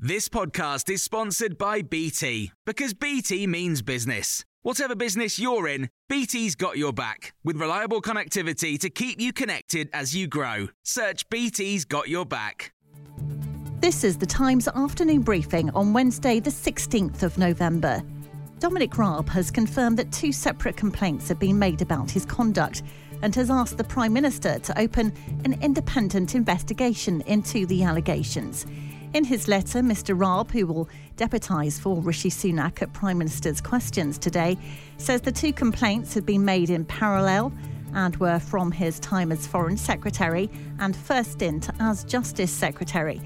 This podcast is sponsored by BT because BT means business. Whatever business you're in, BT's got your back with reliable connectivity to keep you connected as you grow. Search BT's got your back. This is the Times afternoon briefing on Wednesday, the 16th of November. Dominic Raab has confirmed that two separate complaints have been made about his conduct and has asked the Prime Minister to open an independent investigation into the allegations. In his letter, Mr. Raab, who will deputise for Rishi Sunak at Prime Minister's questions today, says the two complaints had been made in parallel and were from his time as Foreign Secretary and first stint as Justice Secretary.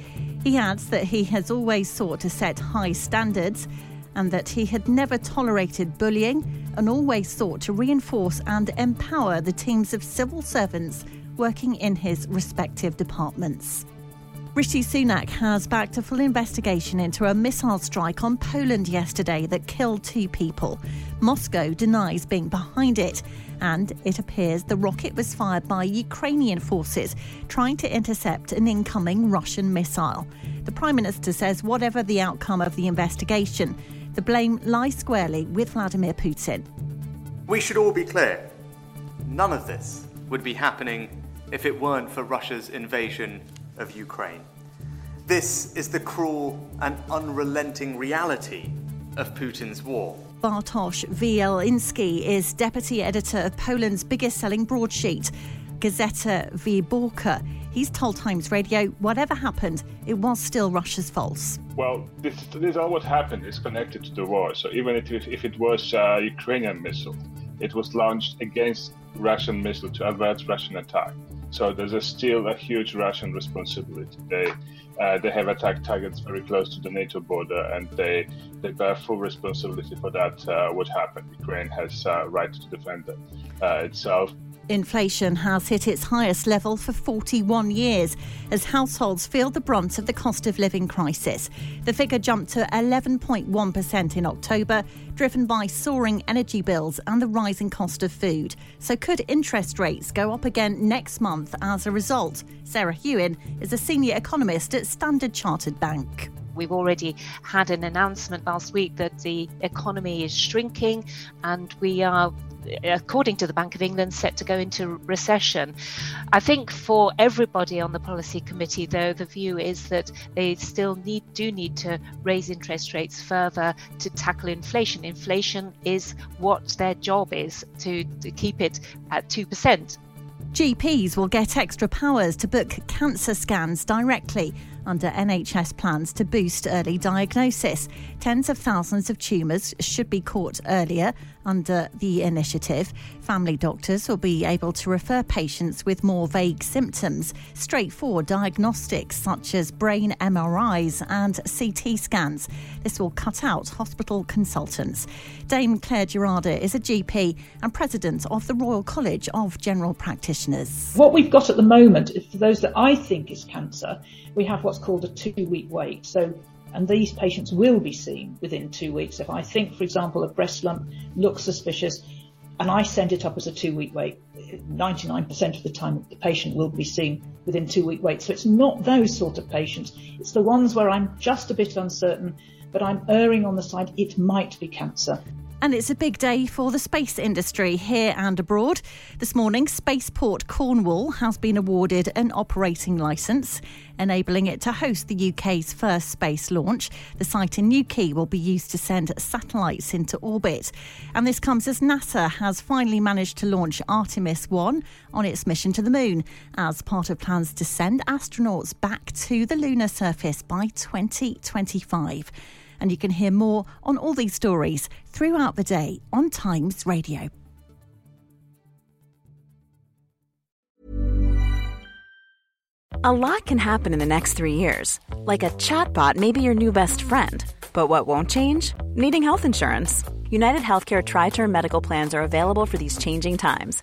He adds that he has always sought to set high standards and that he had never tolerated bullying and always sought to reinforce and empower the teams of civil servants working in his respective departments. Rishi Sunak has backed a full investigation into a missile strike on Poland yesterday that killed two people. Moscow denies being behind it, and it appears the rocket was fired by Ukrainian forces trying to intercept an incoming Russian missile. The Prime Minister says whatever the outcome of the investigation, the blame lies squarely with Vladimir Putin. We should all be clear none of this would be happening if it weren't for Russia's invasion of Ukraine. This is the cruel and unrelenting reality of Putin's war. Bartosz Wieliński is deputy editor of Poland's biggest selling broadsheet, Gazeta Wyborcza. He's told Times Radio whatever happened, it was still Russia's fault. Well, this, this all what happened is connected to the war. So even if, if it was a Ukrainian missile, it was launched against Russian missile to avert Russian attack. So there's a still a huge Russian responsibility. They uh, they have attacked targets very close to the NATO border, and they they bear full responsibility for that. Uh, what happened? Ukraine has uh, right to defend uh, itself. Inflation has hit its highest level for 41 years as households feel the brunt of the cost of living crisis. The figure jumped to 11.1% in October, driven by soaring energy bills and the rising cost of food. So, could interest rates go up again next month as a result? Sarah Hewin is a senior economist at Standard Chartered Bank. We've already had an announcement last week that the economy is shrinking and we are according to the Bank of England, set to go into recession. I think for everybody on the policy committee, though, the view is that they still need do need to raise interest rates further to tackle inflation. Inflation is what their job is to, to keep it at two percent. GPs will get extra powers to book cancer scans directly under NHS plans to boost early diagnosis. Tens of thousands of tumours should be caught earlier under the initiative. Family doctors will be able to refer patients with more vague symptoms straightforward diagnostics such as brain MRIs and CT scans. This will cut out hospital consultants. Dame Claire Gerada is a GP and president of the Royal College of General Practitioners. What we've got at the moment, is for those that I think is cancer, we have what's called a two week wait. So, and these patients will be seen within two weeks. If I think, for example, a breast lump looks suspicious and I send it up as a two week wait, 99% of the time the patient will be seen within two week wait. So it's not those sort of patients. It's the ones where I'm just a bit uncertain, but I'm erring on the side it might be cancer. And it's a big day for the space industry here and abroad. This morning, Spaceport Cornwall has been awarded an operating licence, enabling it to host the UK's first space launch. The site in Newquay will be used to send satellites into orbit. And this comes as NASA has finally managed to launch Artemis 1 on its mission to the moon as part of plans to send astronauts back to the lunar surface by 2025 and you can hear more on all these stories throughout the day on Times Radio. A lot can happen in the next three years. Like a chatbot may be your new best friend. But what won't change? Needing health insurance. United Healthcare Tri Term Medical Plans are available for these changing times